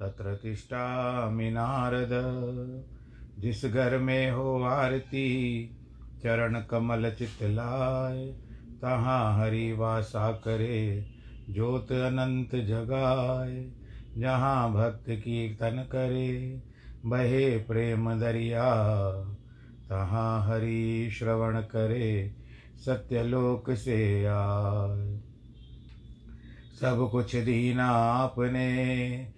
तत्र तिष्ठामि नारद। जिस घर में हो आरती, चरण कमल चितलाय तहाँ हरि वासा करे, ज्योत अनंत जगाए, जहाँ भक्त कीर्तन करे, बहे प्रेम दरिया, तहाँ हरि श्रवण करे, सत्यलोक से आए। सब कुछ दीना आपने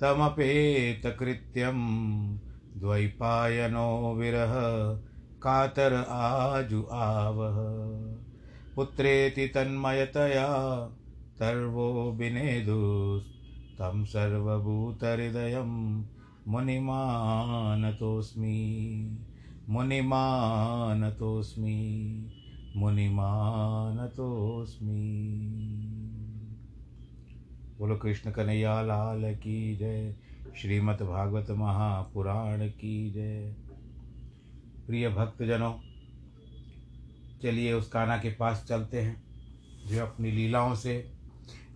तमपेतकृत्यं द्वैपायनो विरह कातर आजु आवह। पुत्रेति तन्मयतया तर्वो विनेदुस्तं सर्वभूतहृदयं मुनिमानतोऽस्मि मुनिमानतोऽस्मि मुनिमानतोऽस्मि। बोलो कृष्ण कन्हैया लाल की जय। श्रीमद् भागवत महापुराण की जय। प्रिय भक्तजनों, चलिए उस काना के पास चलते हैं, जो अपनी लीलाओं से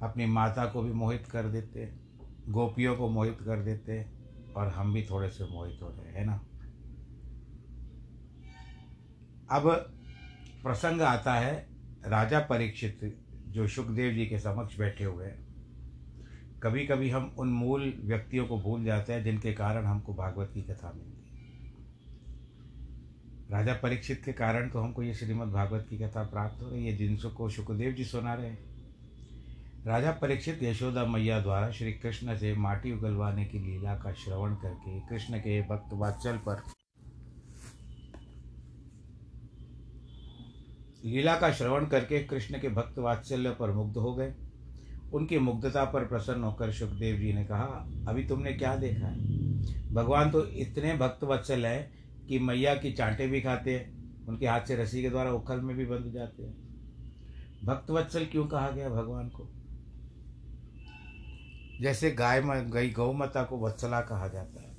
अपनी माता को भी मोहित कर देते हैं, गोपियों को मोहित कर देते हैं, और हम भी थोड़े से मोहित हो रहे हैं ना? अब प्रसंग आता है, राजा परीक्षित जो सुखदेव जी के समक्ष बैठे हुए हैं। कभी कभी हम उन मूल व्यक्तियों को भूल जाते हैं जिनके कारण हमको भागवत की कथा मिलती है। राजा परीक्षित के कारण तो हमको ये श्रीमद् भागवत की कथा प्राप्त हो रही है जिनको सुखदेव जी सुना रहे हैं। राजा परीक्षित यशोदा मैया द्वारा श्री कृष्ण से माटी उगलवाने की लीला का श्रवण करके कृष्ण के भक्त वात्सल पर लीला का श्रवण करके कृष्ण के भक्त वात्सल्य पर मुग्ध हो गए। उनकी मुग्धता पर प्रसन्न होकर सुखदेव जी ने कहा, अभी तुमने क्या देखा है? भगवान तो इतने भक्त वत्सल है कि मैया की चांटे भी खाते हैं, उनके हाथ से रस्सी के द्वारा उखल में भी बंध जाते हैं। भक्त वत्सल क्यों कहा गया भगवान को? जैसे गाय गई गौ माता को वत्सला कहा जाता है।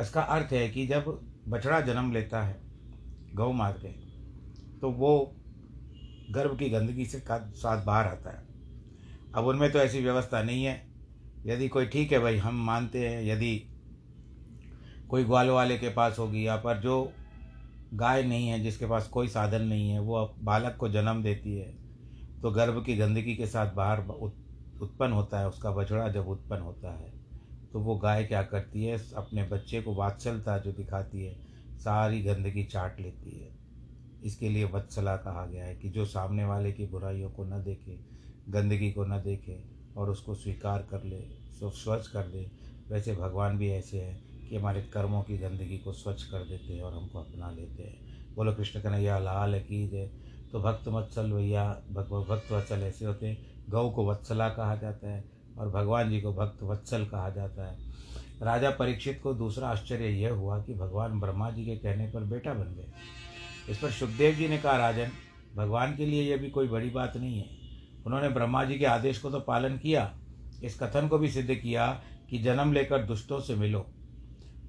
इसका अर्थ है कि जब बछड़ा जन्म लेता है, गौ मार के तो वो गर्भ की गंदगी से साथ बाहर आता है। अब उनमें तो ऐसी व्यवस्था नहीं है। यदि कोई ठीक है भाई, हम मानते हैं, यदि कोई ग्वाल वाले के पास होगी, या पर जो गाय नहीं है, जिसके पास कोई साधन नहीं है, वो बालक को जन्म देती है तो गर्भ की गंदगी के साथ बाहर उत्पन्न होता है, उसका बछड़ा जब उत्पन्न होता है तो वो गाय क्या करती है? अपने बच्चे को वात्सलता जो दिखाती है, सारी गंदगी चाट लेती है। इसके लिए वत्सला कहा गया है कि जो सामने वाले की बुराइयों को न देखे गंदगी को न देखे और उसको स्वीकार कर ले स्वच्छ कर दे। वैसे भगवान भी ऐसे हैं कि हमारे कर्मों की गंदगी को स्वच्छ कर देते हैं और हमको अपना लेते हैं। बोलो कृष्ण कन्हैया लाल की जय? तो भक्त वत्सल भैया भक्त वत्सल ऐसे होते हैं। गौ को वत्सला कहा जाता है और भगवान जी को भक्त वत्सल कहा जाता है। राजा परीक्षित को दूसरा आश्चर्य यह हुआ कि भगवान ब्रह्मा जी के कहने पर बेटा बन गए। इस पर सुखदेव जी ने कहा, राजन, भगवान के लिए यह भी कोई बड़ी बात नहीं है। उन्होंने ब्रह्मा जी के आदेश को तो पालन किया, इस कथन को भी सिद्ध किया कि जन्म लेकर दुष्टों से मिलो।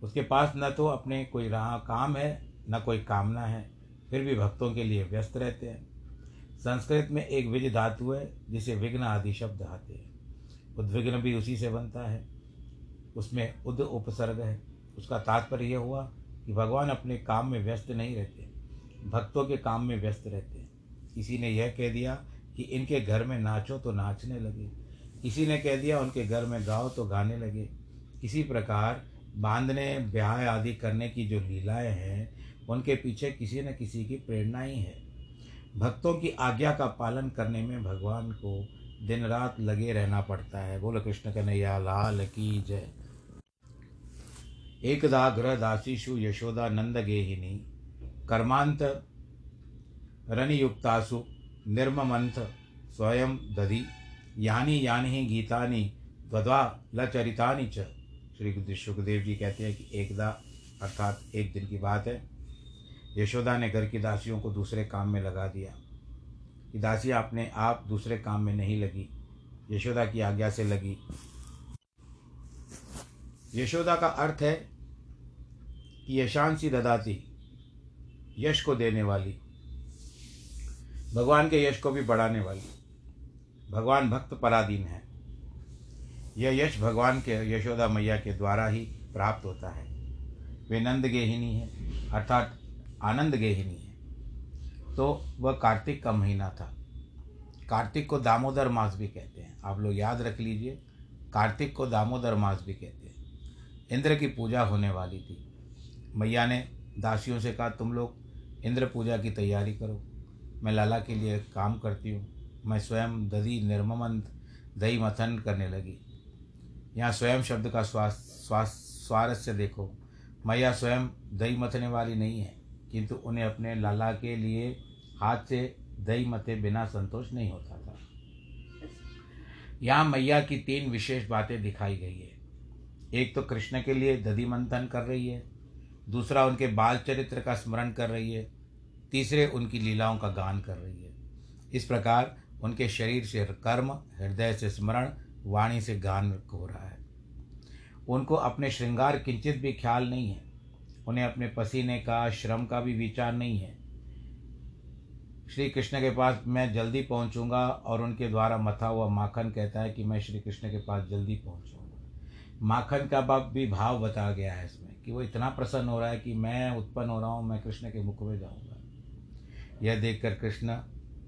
उसके पास न तो अपने कोई रहा काम है, न कोई कामना है, फिर भी भक्तों के लिए व्यस्त रहते हैं। संस्कृत में एक विज धातु है, जिसे विघ्न आदि शब्द आते हैं। उद्विघ्न भी उसी से बनता है। उसमें उद उपसर्ग है। उसका तात्पर्य यह हुआ कि भगवान अपने काम में व्यस्त नहीं रहते, भक्तों के काम में व्यस्त रहते हैं। किसी ने यह कह दिया कि इनके घर में नाचो तो नाचने लगे। किसी ने कह दिया, उनके घर में गाओ तो गाने लगे। इसी प्रकार बांधने, ब्याह आदि करने की जो लीलाएँ हैं, उनके पीछे किसी न किसी की प्रेरणा ही है। भक्तों की आज्ञा का पालन करने में भगवान को दिन रात लगे रहना पड़ता है। बोलो, कृष्ण कन्हैया, लाल की जय। एकदा ग्रह दासीषु यशोदा नंद गेहिनी कर्मांत रनियुक्तासु निर्ममंथ स्वयं दधि। यानी यानी गीतानि द्वद्वा लचरितानि च। श्री सुखदेव जी कहते हैं कि एकदा, अर्थात एक दिन की बात है। यशोदा ने घर की दासियों को दूसरे काम में लगा दिया। कि दासियाँ अपने आप दूसरे काम में नहीं लगी। यशोदा की आज्ञा से लगी। यशोदा का अर्थ है कि यशांसी ददाती, यश को देने वाली। भगवान के यश को भी बढ़ाने वाली। भगवान भक्त पराधीन है। यह यश भगवान के यशोदा मैया के द्वारा ही प्राप्त होता है। वे नंद गेहिनी है, अर्थात आनंद गेहिनी है। तो वह कार्तिक का महीना था। कार्तिक को दामोदर मास भी कहते हैं। आप लोग याद रख लीजिए, कार्तिक को दामोदर मास भी कहते हैं। इंद्र की पूजा होने वाली थी। मैया ने दासियों से कहा, तुम लोग इंद्र पूजा की तैयारी करो। मैं लाला के लिए काम करती हूँ। मैं स्वयं दधी निर्ममंत दही मथन करने लगी। यहाँ स्वयं शब्द का स्वास स्वास, स्वारस्य देखो। मैया स्वयं दही मथने वाली नहीं है, किंतु उन्हें अपने लाला के लिए हाथ से दही मथे बिना संतोष नहीं होता था। यहाँ मैया की तीन विशेष बातें दिखाई गई है। एक तो कृष्ण के लिए दधि मंथन कर रही है, दूसरा उनके बाल चरित्र का स्मरण कर रही है तीसरे उनकी लीलाओं का गान कर रही है। इस प्रकार उनके शरीर से कर्म, हृदय से स्मरण, वाणी से गान हो रहा है। उनको अपने श्रृंगार किंचित भी ख्याल नहीं है। उन्हें अपने पसीने का, श्रम का भी विचार नहीं है। श्री कृष्ण के पास मैं जल्दी पहुंचूँगा और उनके द्वारा मथा हुआ माखन कहता है कि मैं श्री कृष्ण के पास जल्दी पहुंचूँगा। माखन का बाप भी भाव बता गया है इसमें कि वो इतना प्रसन्न हो रहा है कि मैं उत्पन्न हो रहा हूँ, मैं कृष्ण के मुख में जाऊँगा। यह देखकर कृष्ण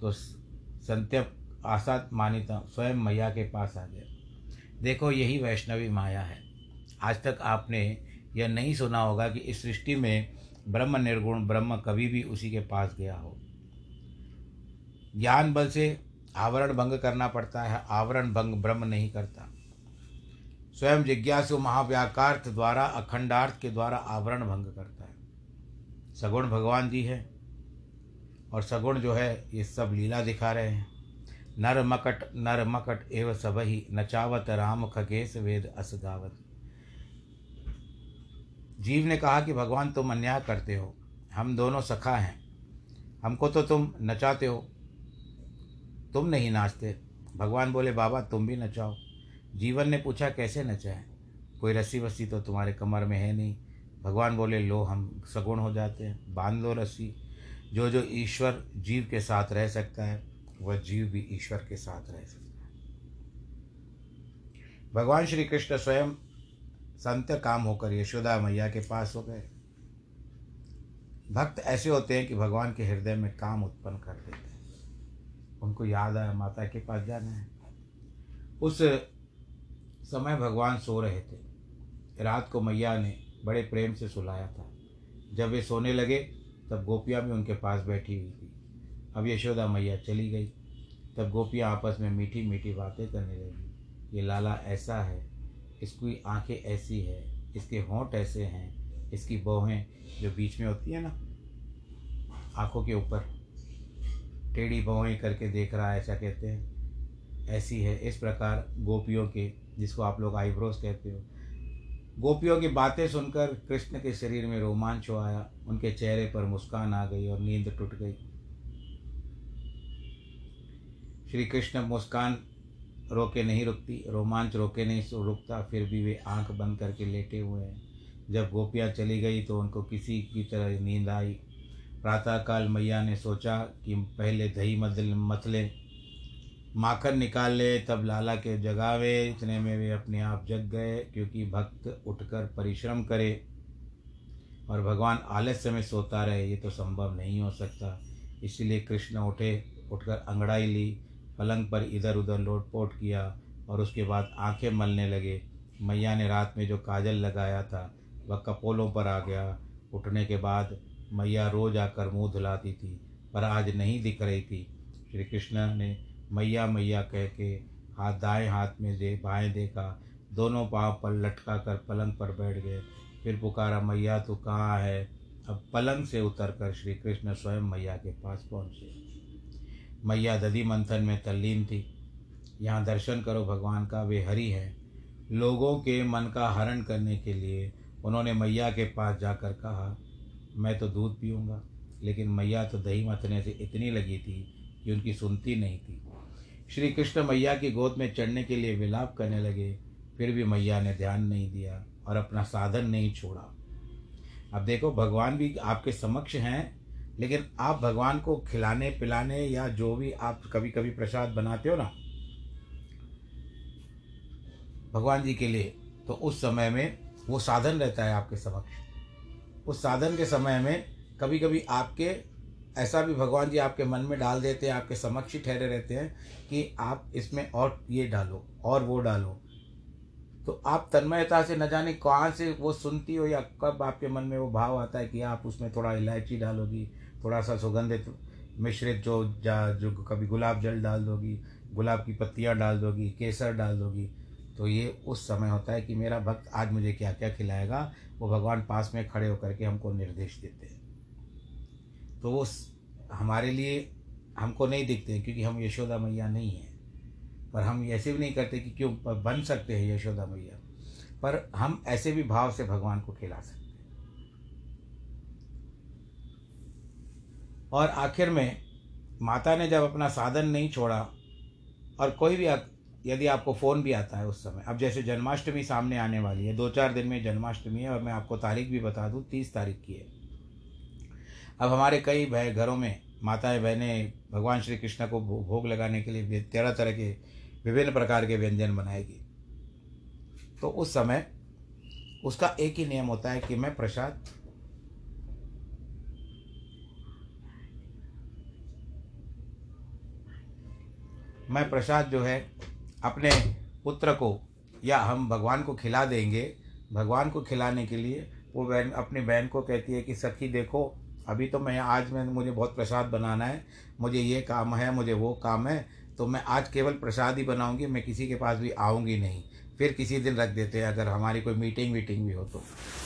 तो संत्य आसाद मानिता स्वयं मैया के पास आ गया। देखो, यही वैष्णवी माया है। आज तक आपने यह नहीं सुना होगा कि इस सृष्टि में ब्रह्म निर्गुण, ब्रह्म कभी भी उसी के पास गया हो। ज्ञान बल से आवरण भंग करना पड़ता है, आवरण भंग ब्रह्म नहीं करता। स्वयं जिज्ञासु महाव्याकार्थ द्वारा, अखंडार्थ के द्वारा आवरण भंग करता है। सगुण भगवान जी है। और सगुण जो है, ये सब लीला दिखा रहे हैं। नर मकट नर मकट एव सब ही नचावत राम खगेश वेद असगावत जीव ने कहा कि भगवान तुम अन्याय करते हो, हम दोनों सखा हैं। हमको तो तुम नचाते हो, तुम नहीं नाचते। भगवान बोले, बाबा, तुम भी नचाओ। जीवन ने पूछा, कैसे नचाए? कोई रस्सी वस्सी तो तुम्हारे कमर में है नहीं। भगवान बोले, लो हम सगुण हो जाते हैं, बाँध लो रस्सी। जो जो ईश्वर जीव के साथ रह सकता है, वह जीव भी ईश्वर के साथ रह सकता है। भगवान श्री कृष्ण स्वयं संत काम होकर यशोदा मैया के पास हो गए। भक्त ऐसे होते हैं कि भगवान के हृदय में काम उत्पन्न कर देते हैं। उनको याद आया, माता के पास जाना है। उस समय भगवान सो रहे थे। रात को मैया ने बड़े प्रेम से सुलाया था। जब वे सोने लगे तब गोपियाँ भी उनके पास बैठी हुई थी। अब यशोदा मैया चली गई। तब गोपियाँ आपस में मीठी मीठी बातें करने लगी। ये लाला ऐसा है, इसकी आँखें ऐसी है, इसके होंठ ऐसे हैं, इसकी बोहें जो बीच में होती है ना, आँखों के ऊपर। टेढ़ी बोहें करके देख रहा है, ऐसा कहते हैं। ऐसी है इस प्रकार गोपियों के, जिसको आप लोग आईब्रोज कहते हो गोपियों की बातें सुनकर कृष्ण के शरीर में रोमांच हो आया, उनके चेहरे पर मुस्कान आ गई और नींद टूट गई। श्री कृष्ण मुस्कान रोके नहीं रुकती, रोमांच रोके नहीं रुकता, फिर भी वे आँख बंद करके लेटे हुए हैं। जब गोपियाँ चली गई तो उनको किसी की तरह नींद आई। प्रातःकाल मैया ने सोचा कि पहले दही मतले माखन निकाल ले, तब लाला के जगावे, इतने में वे अपने आप जग गए, क्योंकि भक्त उठकर परिश्रम करे और भगवान आलस्य में सोता रहे, ये तो संभव नहीं हो सकता। इसलिए कृष्ण उठे, उठकर अंगड़ाई ली, पलंग पर इधर उधर लोटपोट किया और उसके बाद आँखें मलने लगे। मैया ने रात में जो काजल लगाया था, वह कपोलों पर आ गया। उठने के बाद मैया रोज आकर मुँह धुलाती थी, पर आज नहीं दिख रही थी। श्री कृष्ण ने मैया मैया कह के हाथ दाएँ हाथ में दे, बाएँ देखा। दोनों पाँव पर लटका कर पलंग पर बैठ गए। फिर पुकारा, मैया तो कहाँ है? अब पलंग से उतरकर श्री कृष्ण स्वयं मैया के पास पहुँचे। मैया दधि मंथन में तल्लीन थी। यहाँ दर्शन करो भगवान का, वे हरि हैं। लोगों के मन का हरण करने के लिए उन्होंने मैया के पास जाकर कहा, मैं तो दूध पीऊँगा। लेकिन मैया तो दही मथने से इतनी लगी थी कि उनकी सुनती नहीं थी। श्री कृष्ण मैया की गोद में चढ़ने के लिए विलाप करने लगे, फिर भी मैया ने ध्यान नहीं दिया और अपना साधन नहीं छोड़ा। अब देखो, भगवान भी आपके समक्ष हैं, लेकिन आप भगवान को खिलाने, पिलाने या जो भी आप कभी कभी प्रसाद बनाते हो ना, भगवान जी के लिए तो उस समय में वो साधन रहता है आपके समक्ष। उस साधन के समय में कभी कभी आपके ऐसा भी भगवान जी आपके मन में डाल देते हैं, आपके समक्ष ही ठहरे रहते हैं कि आप इसमें और ये डालो, और वो डालो। तो आप तन्मयता से न जाने कहाँ से वो सुनती हो या कब आपके मन में वो भाव आता है कि आप उसमें थोड़ा इलायची डालोगी, थोड़ा सा सुगंधित मिश्रित जो जा, जो कभी गुलाब जल डाल दोगी, गुलाब की पत्तियाँ डाल दोगी, केसर डाल दोगी तो ये उस समय होता है कि मेरा भक्त आज मुझे क्या क्या खिलाएगा, वो भगवान पास में खड़े होकर के हमको निर्देश देते हैं। तो वो हमारे लिए हमको नहीं दिखते क्योंकि हम यशोदा मैया नहीं हैं। पर हम ऐसे भी नहीं करते कि क्यों बन सकते हैं यशोदा मैया। पर हम ऐसे भी भाव से भगवान को खिला सकते हैं। और आखिर में माता ने जब अपना साधन नहीं छोड़ा और कोई भी यदि आपको फ़ोन भी आता है उस समय, अब जैसे जन्माष्टमी सामने आने वाली है, दो चार दिन में जन्माष्टमी है और मैं आपको तारीख भी बता दूँ, तीस तारीख की है। अब हमारे कई भाई घरों में माताएँ, बहनें भगवान श्री कृष्ण को भोग लगाने के लिए तरह तरह के विभिन्न प्रकार के व्यंजन बनाएगी। तो उस समय उसका एक ही नियम होता है कि मैं प्रसाद मैं प्रसाद जो है अपने पुत्र को या हम भगवान को खिला देंगे। भगवान को खिलाने के लिए वो बहन, अपनी बहन को कहती है कि, सखी, देखो अभी तो मैं, आज मैं मुझे बहुत प्रसाद बनाना है। मुझे ये काम है, मुझे वो काम है तो मैं आज केवल प्रसाद ही बनाऊँगी, मैं किसी के पास भी आऊँगी नहीं। फिर किसी दिन रख देते हैं, अगर हमारी कोई मीटिंग, वीटिंग भी हो तो।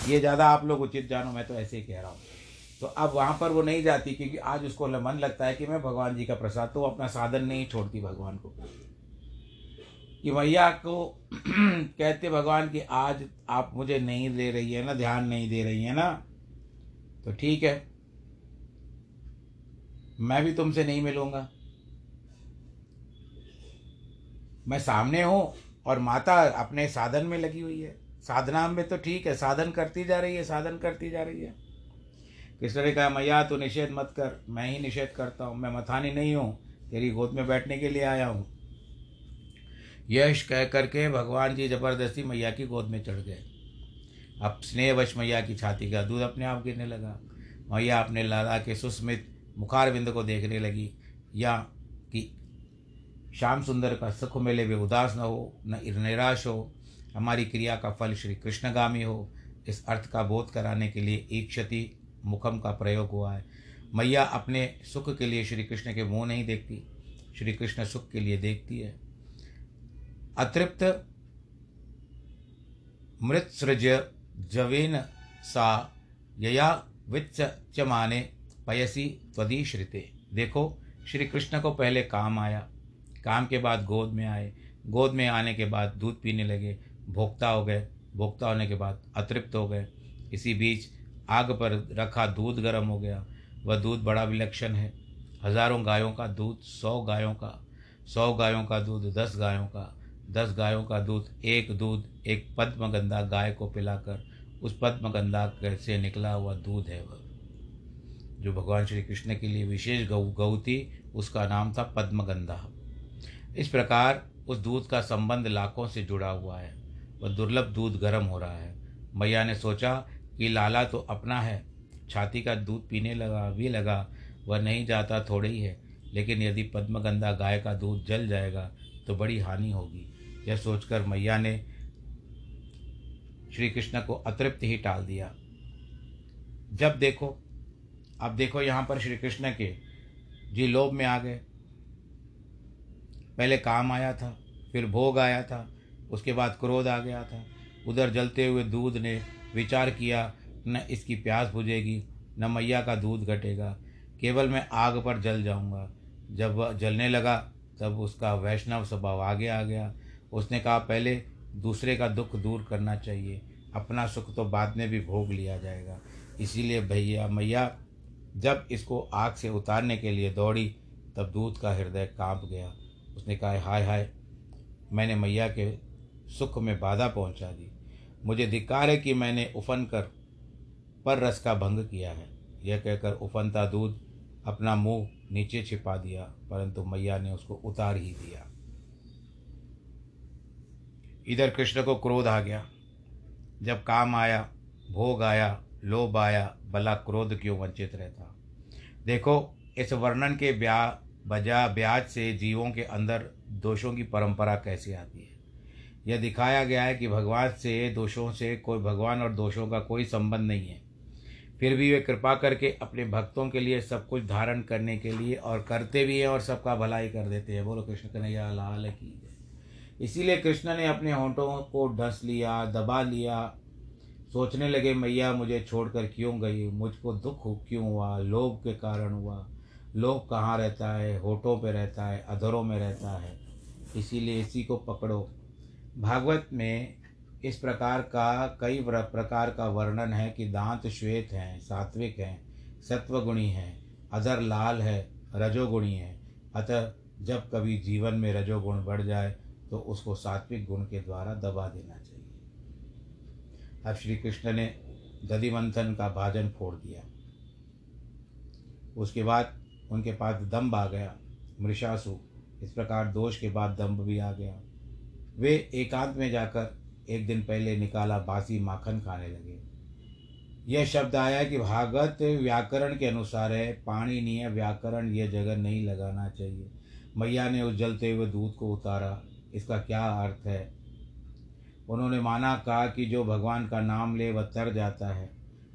ये ज़्यादा आप लोग उचित जानो, मैं तो ऐसे ही कह रहा हूँ। तो अब वहाँ पर वो नहीं जाती, क्योंकि आज उसको मन लगता है कि मैं भगवान जी का प्रसाद तो अपना साधन नहीं छोड़ती भगवान को। कि भैया को कहते भगवान कि आज आप मुझे नहीं दे रही है ना, ध्यान नहीं दे रही है ना तो ठीक है। मैं भी तुमसे नहीं मिलूँगा। मैं सामने हूँ और माता अपने साधन में लगी हुई है। साधना में तो ठीक है, साधन करती जा रही है, साधन करती जा रही है। कृष्ण ने कहा, मैया, तू निषेध मत कर, मैं ही निषेध करता हूँ, मैं मथानी नहीं हूँ, तेरी गोद में बैठने के लिए आया हूँ। यश कह करके भगवान जी ज़बरदस्ती मैया की गोद में चढ़ गए। अब स्नेहवश मैया की छाती का दूध अपने आप गिरने लगा। मैया अपने लाला के सुस्मित मुखार बिंद को देखने लगी, या कि श्याम सुंदर का सुख मिले वे उदास न हो, न निराश हो, हमारी क्रिया का फल श्री कृष्णगामी हो, इस अर्थ का बोध कराने के लिए ईक्षति मुखम का प्रयोग हुआ है। मैया अपने सुख के लिए श्री कृष्ण के मुँह नहीं देखती, श्री कृष्ण सुख के लिए देखती है। अतृप्त मृत्सृज जवेन सा यया विच्च चमाने पयसी त्वदी श्रिते देखो, श्री कृष्ण को पहले काम आया। काम के बाद गोद में आए। गोद में आने के बाद दूध पीने लगे। भोक्ता हो गए। भोक्ता होने के बाद अतृप्त हो गए। इसी बीच आग पर रखा दूध गर्म हो गया। वह दूध बड़ा विलक्षण है। हज़ारों गायों का दूध, सौ गायों का, सौ गायों का दूध, दस गायों का, दस गायों का दूध, एक दूध, एक पद्मगंधा गाय को पिलाकर, उस पद्मगंधा से निकला हुआ दूध है वह। जो भगवान श्री कृष्ण के लिए विशेष गौ गौ थी उसका नाम था पद्मगंधा। इस प्रकार उस दूध का संबंध लाखों से जुड़ा हुआ है। वह दुर्लभ दूध गर्म हो रहा है। मैया ने सोचा कि लाला तो अपना है। छाती का दूध पीने लगा, भी लगा, वह नहीं जाता, थोड़े ही है। लेकिन यदि पद्मगंधा गाय का दूध जल जाएगा तो बड़ी हानि होगी। यह सोचकर मैया ने श्री कृष्ण को अतृप्त ही टाल दिया। जब देखो अब देखो यहाँ पर श्री कृष्ण के जी लोभ में आ गए। पहले काम आया था, फिर भोग आया था, उसके बाद क्रोध आ गया था। उधर जलते हुए दूध ने विचार किया, न इसकी प्यास बुझेगी, न मैया का दूध घटेगा, केवल मैं आग पर जल जाऊँगा। जब जलने लगा, तब उसका वैष्णव स्वभाव आगे आ गया। उसने कहा, पहले दूसरे का दुख दूर करना चाहिए, अपना सुख तो बाद में भी भोग लिया जाएगा। इसीलिए भैया, मैया जब इसको आग से उतारने के लिए दौड़ी, तब दूध का हृदय काँप गया। उसने कहा, हाय हाय, मैंने मैया के सुख में बाधा पहुँचा दी। मुझे धिकार है कि मैंने उफन कर, पर रस का भंग किया है। यह कहकर उफनता दूध अपना मुँह नीचे छिपा दिया, परंतु मैया ने उसको उतार ही दिया। इधर कृष्ण को क्रोध आ गया। जब काम आया, भोग आया लोभ आया भला क्रोध क्यों वंचित रहता? देखो, इस वर्णन के ब्या, बजा, ब्याज से जीवों के अंदर दोषों की परंपरा कैसे आती है? यह दिखाया गया है कि भगवान से, दोषों से कोई भगवान और दोषों का कोई संबंध नहीं है। फिर भी वे कृपा करके अपने भक्तों के लिए सब कुछ धारण करने के लिए और करते भी हैं और सबका भलाई कर देते हैं। बोलो, कृष्ण कन्हैया, लाल की इसीलिए कृष्ण ने अपने होंठों को ढस लिया, दबा लिया सोचने लगे, मैया, मुझे छोड़कर क्यों गई मुझको दुख क्यों हुआ? लोभ के कारण हुआ। लोभ कहाँ रहता है? होठों पे रहता है, अधरों में रहता है। इसीलिए इसी को पकड़ो। भागवत में इस प्रकार का कई प्रकार का वर्णन है कि दांत श्वेत हैं, सात्विक हैं, सत्वगुणी हैं अधर लाल है, रजोगुणी है। अतः जब कभी जीवन में रजोगुण बढ़ जाए तो उसको सात्विक गुण के द्वारा दबा देना चाहिए। अब श्री कृष्ण ने दधिमंथन का भाजन फोड़ दिया। उसके बाद उनके पास दम्भ आ गया मृषासु इस प्रकार दोष के बाद दम्भ भी आ गया। वे एकांत में जाकर एक दिन पहले निकाला बासी माखन खाने लगे। यह शब्द आया कि भागवत व्याकरण के अनुसार है पाणिनीय व्याकरण, यह जगह नहीं लगाना चाहिए। मैया ने उस जलते हुए दूध को उतारा। इसका क्या अर्थ है? उन्होंने माना, कहा कि जो भगवान का नाम ले, वह तर जाता है।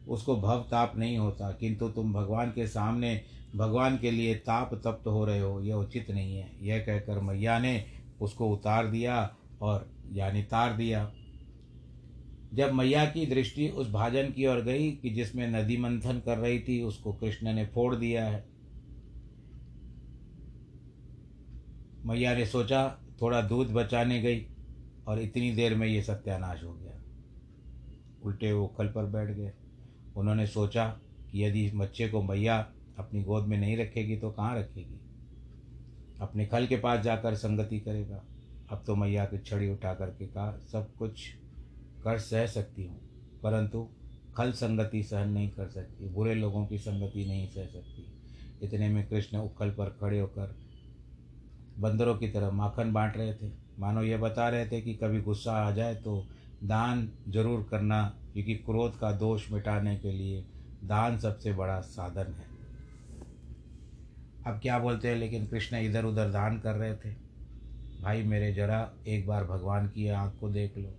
उसको भव ताप नहीं होता, किंतु तुम भगवान के सामने, भगवान के लिए ताप तप्त हो रहे हो, यह उचित नहीं है। यह कहकर मैया ने उसको उतार दिया और, यानी तार दिया। जब मैया की दृष्टि उस भाजन की ओर गई कि जिसमें नदी मंथन कर रही थी, उसको कृष्ण ने फोड़ दिया है। मैया ने सोचा, थोड़ा दूध बचाने गई। और इतनी देर में ये सत्यानाश हो गया। उल्टे वो कल पर बैठ गए। उन्होंने सोचा कि यदि इस बच्चे को मैया अपनी गोद में नहीं रखेगी तो कहाँ रखेगी? अपने खल के पास जाकर संगति करेगा। अब तो मैया की छड़ी उठा करके कहा, सब कुछ कर सह सकती हूँ, परंतु खल संगति सहन नहीं कर सकती। बुरे लोगों की संगति नहीं सह सकती। इतने में कृष्ण उखल पर खड़े होकर बंदरों की तरह माखन बांट रहे थे। मानो ये बता रहे थे कि कभी गुस्सा आ जाए तो दान ज़रूर करना, क्योंकि क्रोध का दोष मिटाने के लिए दान सबसे बड़ा साधन है। अब क्या बोलते हैं, लेकिन कृष्ण इधर उधर दान कर रहे थे। भाई, मेरे जरा एक बार भगवान की आँख को देख लो।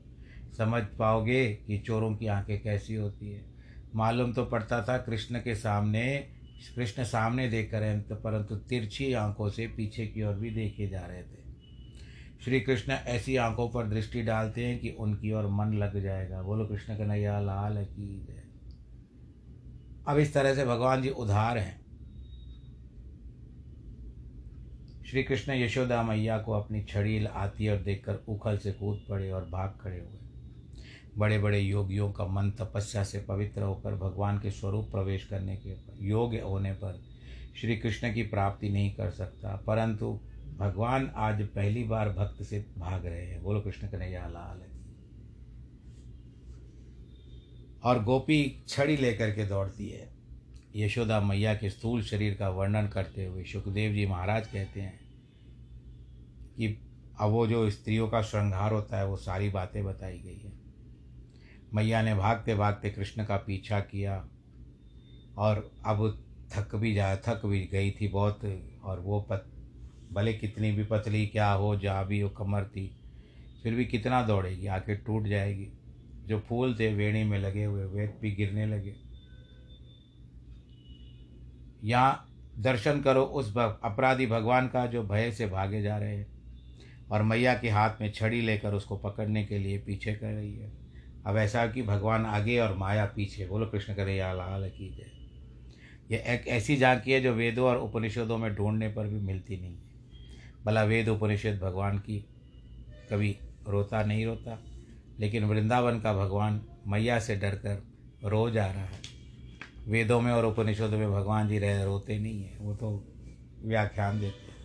समझ पाओगे कि चोरों की आँखें कैसी होती है। मालूम तो पड़ता था कृष्ण के सामने, कृष्ण सामने देख कर तो परंतु तिरछी आँखों से पीछे की ओर भी देखे जा रहे थे। श्री कृष्ण ऐसी आँखों पर दृष्टि डालते हैं कि उनकी ओर मन लग जाएगा। बोलो, कृष्ण कन्हैया, लाल की जय। अब इस तरह से भगवान जी उधार हैं। श्री कृष्ण यशोदा मैया को अपनी छड़ी आती और देखकर उखल से कूद पड़े और भाग खड़े हुए। बड़े बड़े योगियों का मन तपस्या से पवित्र होकर भगवान के स्वरूप प्रवेश करने के योग्य होने पर श्री कृष्ण की प्राप्ति नहीं कर सकता। परंतु भगवान आज पहली बार भक्त से भाग रहे हैं। बोलो कृष्ण कन्हैया, लाल और गोपी छड़ी लेकर के दौड़ती है। यशोदा मैया के स्थूल शरीर का वर्णन करते हुए सुखदेव जी महाराज कहते हैं कि अब वो जो स्त्रियों का श्रृंगार होता है, वो सारी बातें बताई गई है। मैया ने भागते भागते कृष्ण का पीछा किया और अब थक भी जा, थक भी गई थी बहुत, और वो पत भले कितनी भी पतली क्या हो जा भी हो, कमर थी, फिर भी कितना दौड़ेगी? आखिर टूट जाएगी। जो फूल थे, वेणी में लगे हुए वे भी गिरने लगे। यहाँ दर्शन करो उस अपराधी भगवान का जो भय से भागे जा रहे हैं और मैया के हाथ में छड़ी लेकर उसको पकड़ने के लिए पीछे कर रही है। अब ऐसा कि भगवान आगे और माया पीछे, बोलो कृष्ण करे, या लाल की जय। ये एक ऐसी झांकी है जो वेदों और उपनिषदों में ढूँढने पर भी मिलती नहीं। भला वेद उपनिषद भगवान की कभी रोता नहीं रोता, लेकिन वृंदावन का भगवान मैया से डर कर रो जा रहा है। वेदों में और उपनिषदों में भगवान जी रह रोते नहीं हैं, वो तो व्याख्यान देते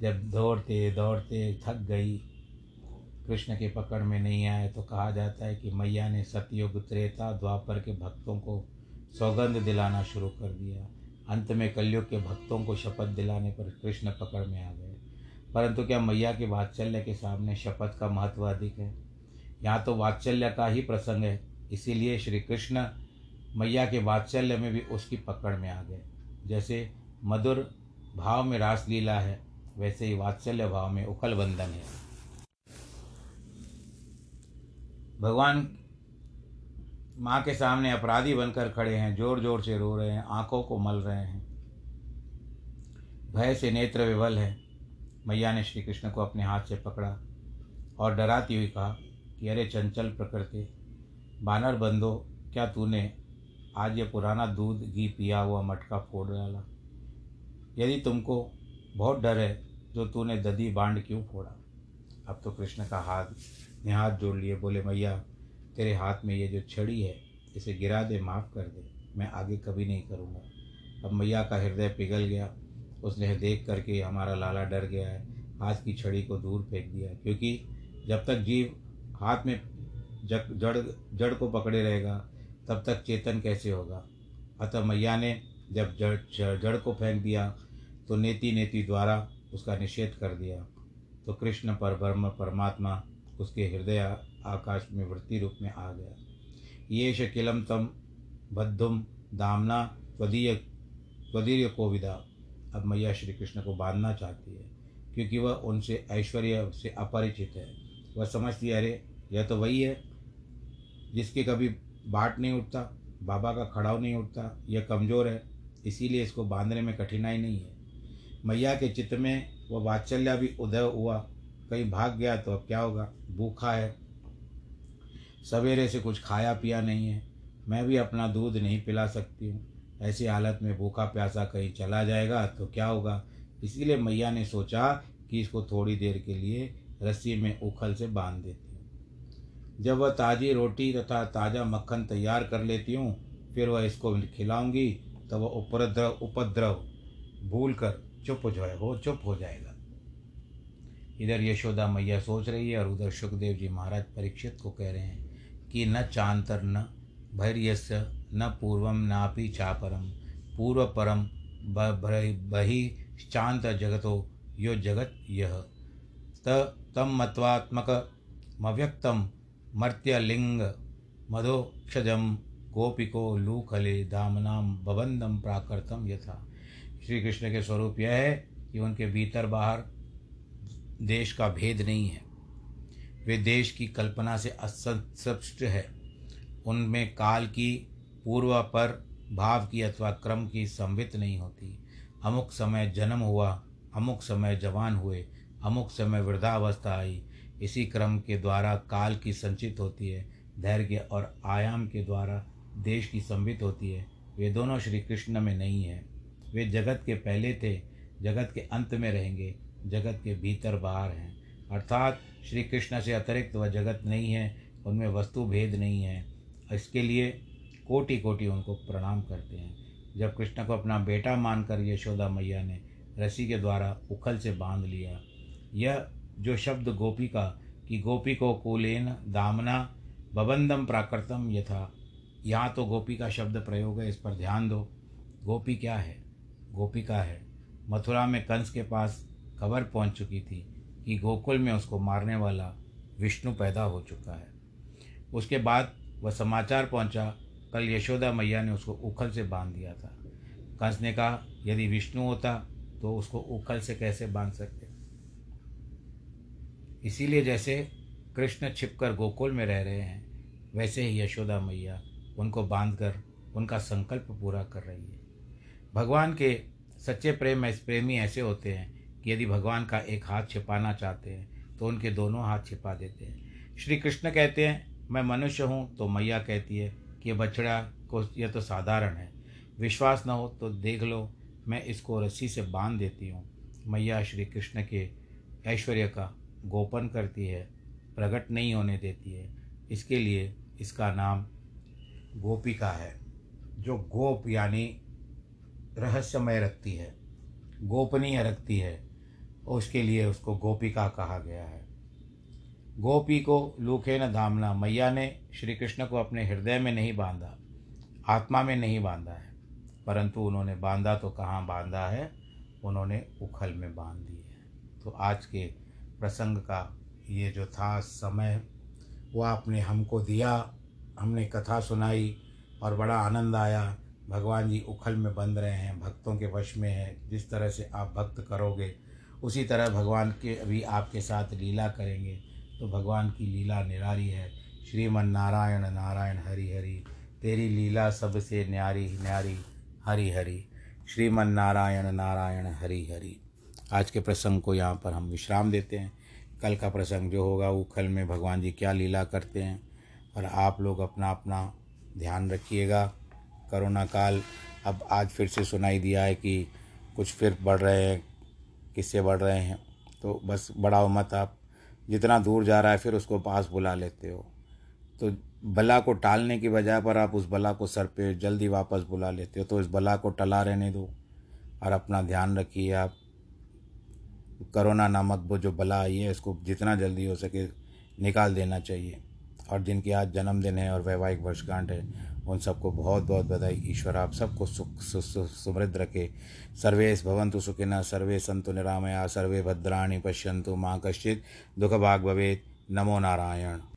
जब दौड़ते दौड़ते थक गई, कृष्ण के पकड़ में नहीं आए तो कहा जाता है कि मैया ने सतयुग त्रेता द्वापर के भक्तों को सौगंध दिलाना शुरू कर दिया। अंत में कलयुग के भक्तों को शपथ दिलाने पर कृष्ण पकड़ में आ गए। परंतु क्या मैया के वात्सल्य के सामने शपथ का महत्व अधिक है? यहाँ तो वात्सल्य का ही प्रसंग है। इसीलिए श्री कृष्ण मैया के वात्सल्य में भी उसकी पकड़ में आ गए। जैसे मधुर भाव में रासलीला है, वैसे ही वात्सल्य भाव में उखल बंधन है। भगवान माँ के सामने अपराधी बनकर खड़े हैं ज़ोर ज़ोर से रो रहे हैं, आँखों को मल रहे हैं। भय से नेत्र विवल है। मैया ने श्री कृष्ण को अपने हाथ से पकड़ा और डराती हुई कहा कि, अरे चंचल प्रकृति, बानर बंदो, क्या तूने आज ये पुराना दूध, घी पिया हुआ मटका फोड़ डाला? यदि तुमको बहुत डर है जो तूने दधी बांड क्यों फोड़ा? अब तो कृष्ण का हाथ, ने हाथ जोड़ लिए, बोले, मैया तेरे हाथ में ये जो छड़ी है, इसे गिरा दे, माफ़ कर दे। मैं आगे कभी नहीं करूँगा। अब मैया का हृदय पिघल गया। उसने देख करके हमारा लाला डर गया है। हाथ की छड़ी को दूर फेंक दिया क्योंकि जब तक जीव हाथ में जड़ जड़ को पकड़े रहेगा, तब तक चेतन कैसे होगा? अतः मैया ने जब जड़ जड़ को फेंक दिया तो नेति नेति द्वारा उसका निषेध कर दिया। तो कृष्ण पर ब्रह्म परमात्मा उसके हृदय आकाश में वृत्ति रूप में आ गया। ये शकिलम तम बद्धुम दामना त्वदीय त्वदीय कोविदा अब मैया श्री कृष्ण को बांधना चाहती है, क्योंकि वह उनसे ऐश्वर्य से अपरिचित है। वह समझती है, अरे, यह तो वही है जिसके कभी बाट नहीं उठता, बाबा का खड़ाव नहीं उठता, यह कमज़ोर है, इसीलिए इसको बांधने में कठिनाई नहीं है। मैया के चित्त में वह वात्सल्य भी उदय हुआ। कहीं भाग गया तो अब क्या होगा? भूखा है सवेरे से कुछ खाया पिया नहीं है। मैं भी अपना दूध नहीं पिला सकती हूँ। ऐसी हालत में भूखा प्यासा कहीं चला जाएगा तो क्या होगा? इसीलिए मैया ने सोचा कि इसको थोड़ी देर के लिए रस्सी में उखल से बाँध देती हूँ। जब वह ताज़ी रोटी तथा ताज़ा मक्खन तैयार कर लेती हूँ, फिर वह इसको खिलाऊँगी तो वह उपद्रव उपद्रव भूल कर चुप हो जाए हो चुप हो जाएगा। इधर यशोदा मैया सोच रही है और उधर सुखदेव जी महाराज परीक्षित को कह रहे हैं कि न चांतर न भैर्यस्य, न पूर्वम नापि चापरम पूर्व परम बहि जगतो यो जगत यह त मव्यक्तम मर्त्यलिंग मधोक्षजम गोपिको लूखले दामनाम बबंदम प्राकृतम यथा। श्री कृष्ण के स्वरूप यह है कि उनके भीतर बाहर देश का भेद नहीं है। वे देश की कल्पना से असंसृष्ट है। उनमें काल की पूर्व पर भाव की अथवा क्रम की संवित नहीं होती। अमुक समय जन्म हुआ, अमुक समय जवान हुए, अमुक समय वृद्धावस्था आई। इसी क्रम के द्वारा काल की संचित होती है, धैर्य और आयाम के द्वारा देश की संवित होती है। वे दोनों श्री कृष्ण में नहीं है। वे जगत के पहले थे, जगत के अंत में रहेंगे, जगत के भीतर बाहर हैं। अर्थात श्री कृष्ण से अतिरिक्त वह जगत नहीं है, उनमें वस्तु भेद नहीं है। इसके लिए कोटि कोटि उनको प्रणाम करते हैं। जब कृष्ण को अपना बेटा मानकर यशोदा मैया ने रसी के द्वारा उखल से बाँध लिया, यह जो शब्द गोपी का कि गोपी को कुलेन दामना बबंदम प्राकृतम यथा यहाँ तो गोपी का शब्द प्रयोग है, इस पर ध्यान दो। गोपी क्या है? गोपिका है। मथुरा में कंस के पास खबर पहुँच चुकी थी। कि गोकुल में उसको मारने वाला विष्णु पैदा हो चुका है। उसके बाद वह समाचार पहुँचा, कल यशोदा मैया ने उसको उखल से बाँध दिया था। कंस ने कहा, यदि विष्णु होता तो उसको उखल से कैसे बाँध सकते? इसीलिए जैसे कृष्ण छिपकर गोकुल में रह रहे हैं, वैसे ही यशोदा मैया उनको बांधकर, उनका संकल्प पूरा कर रही है। भगवान के सच्चे प्रेम, प्रेमी ऐसे होते हैं यदि भगवान का एक हाथ छिपाना चाहते हैं तो उनके दोनों हाथ छिपा देते हैं। श्री कृष्ण कहते हैं, मैं मनुष्य हूँ तो मैया कहती है कि ये बछड़ा को, यह तो साधारण है। विश्वास न हो तो देख लो, मैं इसको रस्सी से बाँध देती हूँ। मैया श्री कृष्ण के ऐश्वर्य का गोपन करती है, प्रकट नहीं होने देती है। इसके लिए इसका नाम गोपिका है, जो गोप यानी रहस्यमय रखती है, गोपनीय रखती है। उसके लिए उसको गोपिका कहा गया है। गोपी को लूखे न धामना मैया ने श्री कृष्ण को अपने हृदय में नहीं बांधा, आत्मा में नहीं बांधा है, परंतु उन्होंने बांधा तो कहाँ बांधा है? उन्होंने उखल में बाँध दी है। तो आज के प्रसंग का ये जो था समय वो आपने हमको दिया, हमने कथा सुनाई और बड़ा आनंद आया। भगवान जी उखल में बंध रहे हैं, भक्तों के वश में है। जिस तरह से आप भक्त करोगे उसी तरह भगवान के अभी आपके साथ लीला करेंगे। तो भगवान की लीला निरारी है। श्रीमन नारायण नारायण हरि हरि। तेरी लीला सबसे न्यारी न्यारी, हरि हरि। श्रीमन नारायण नारायण हरि हरि। आज के प्रसंग को यहाँ पर हम विश्राम देते हैं। कल का प्रसंग जो होगा, वो कल में भगवान जी क्या लीला करते हैं, और आप लोग अपना अपना ध्यान रखिएगा। करोना काल अब आज फिर से सुनाई दिया है कि कुछ फिर बढ़ रहे हैं। किससे बढ़ रहे हैं। तो बस बढ़ाओ मत आप। जितना दूर जा रहा है, फिर उसको पास बुला लेते हो। तो बला को टालने की बजाय पर आप उस बला को सर पे जल्दी वापस बुला लेते हो। तो इस बला को टला रहने दो और अपना ध्यान रखिए आप। करोना नामक वो जो बला आई है, इसको जितना जल्दी हो सके निकाल देना चाहिए। और जिनकी आज जन्मदिन है और वैवाहिक वर्षगांठ है उन सबको बहुत बहुत बधाई। ईश्वर, आप सबको सुख समृद्ध रखे। सर्वे भवंतु सुखिन, सर्वे संतु निरामया, सर्वे भद्राणी पश्यंतु माँ कश्चित दुख भाग भवेद नमो नारायण।